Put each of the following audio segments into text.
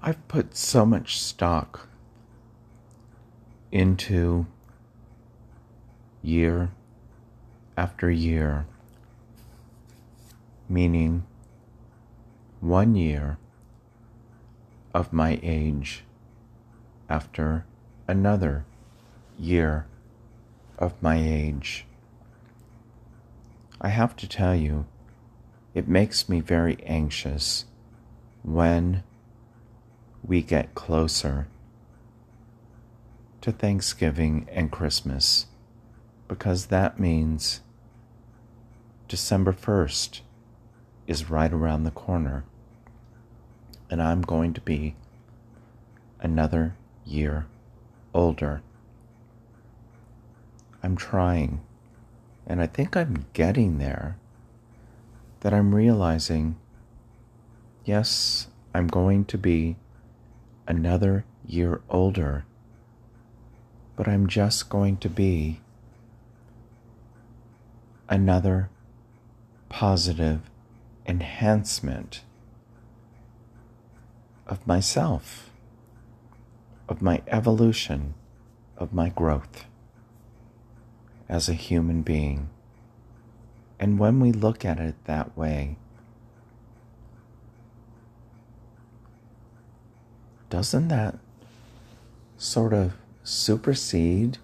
I've put so much stock into year after year, meaning one year of my age after another year of my age. I have to tell you, it makes me very anxious when we get closer to Thanksgiving and Christmas because that means December 1st is right around the corner and I'm going to be another year older. I'm trying, and I think I'm getting there, that I'm realizing yes, I'm going to be another year older, but I'm just going to be another positive enhancement of myself, of my evolution, of my growth as a human being. And when we look at it that way, doesn't that sort of supersede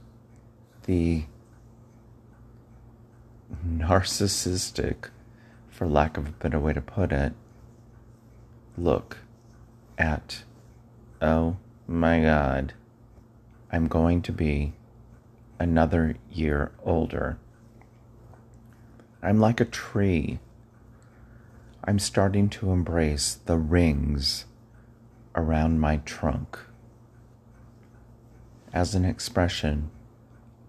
the narcissistic, for lack of a better way to put it, look at, oh my God, I'm going to be another year older. I'm like a tree. I'm starting to embrace the rings around my trunk as an expression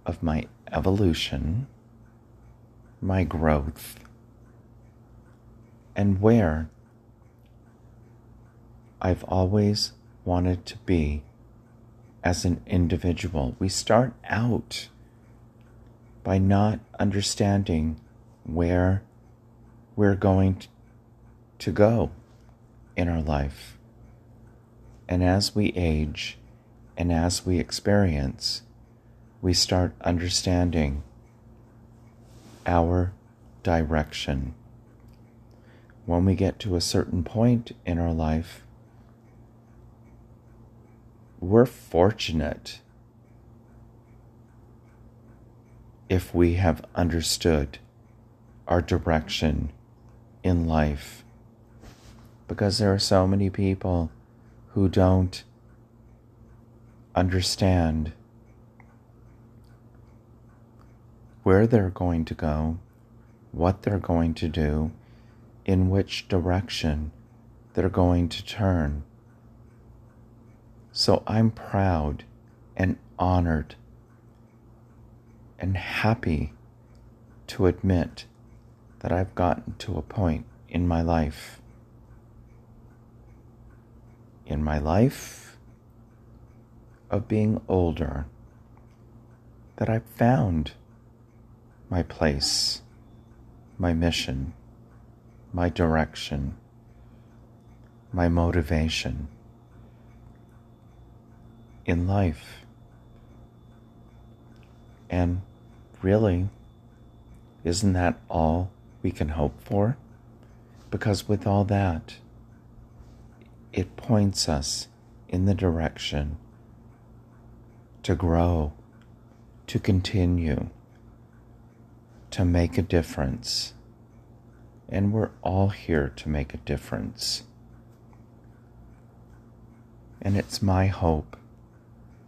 of my evolution, my growth, and where I've always wanted to be as an individual. We start out by not understanding where we're going to go in our life. And as we age and as we experience, we start understanding our direction. When we get to a certain point in our life, we're fortunate if we have understood our direction in life because there are so many people who don't understand where they're going to go, what they're going to do, in which direction they're going to turn. So I'm proud and honored and happy to admit that I've gotten to a point in my life. In my life of being older, that I've found my place, my mission, my direction, my motivation in life. And really, isn't that all we can hope for? Because with all that, it points us in the direction to grow, to continue, to make a difference. And we're all here to make a difference. And it's my hope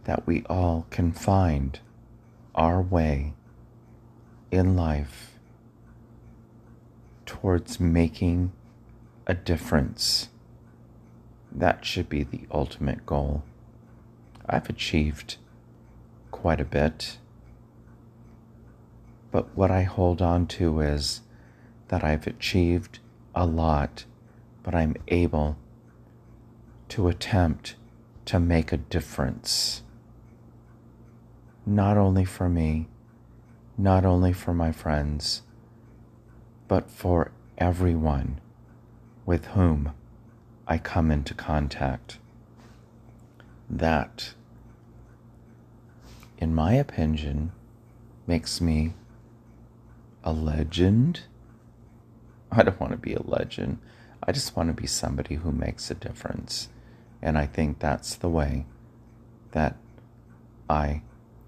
that we all can find our way in life towards making a difference. That should be the ultimate goal. I've achieved quite a bit, but what I hold on to is that I've achieved a lot, but I'm able to attempt to make a difference not only for me, not only for my friends, but for everyone with whom I come into contact. that, in my opinion, makes me a legend. I don't want to be a legend. I just want to be somebody who makes a difference. And I think that's the way that I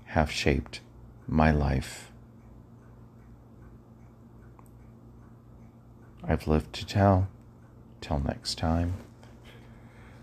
have shaped my life. I've lived to tell. Till next time.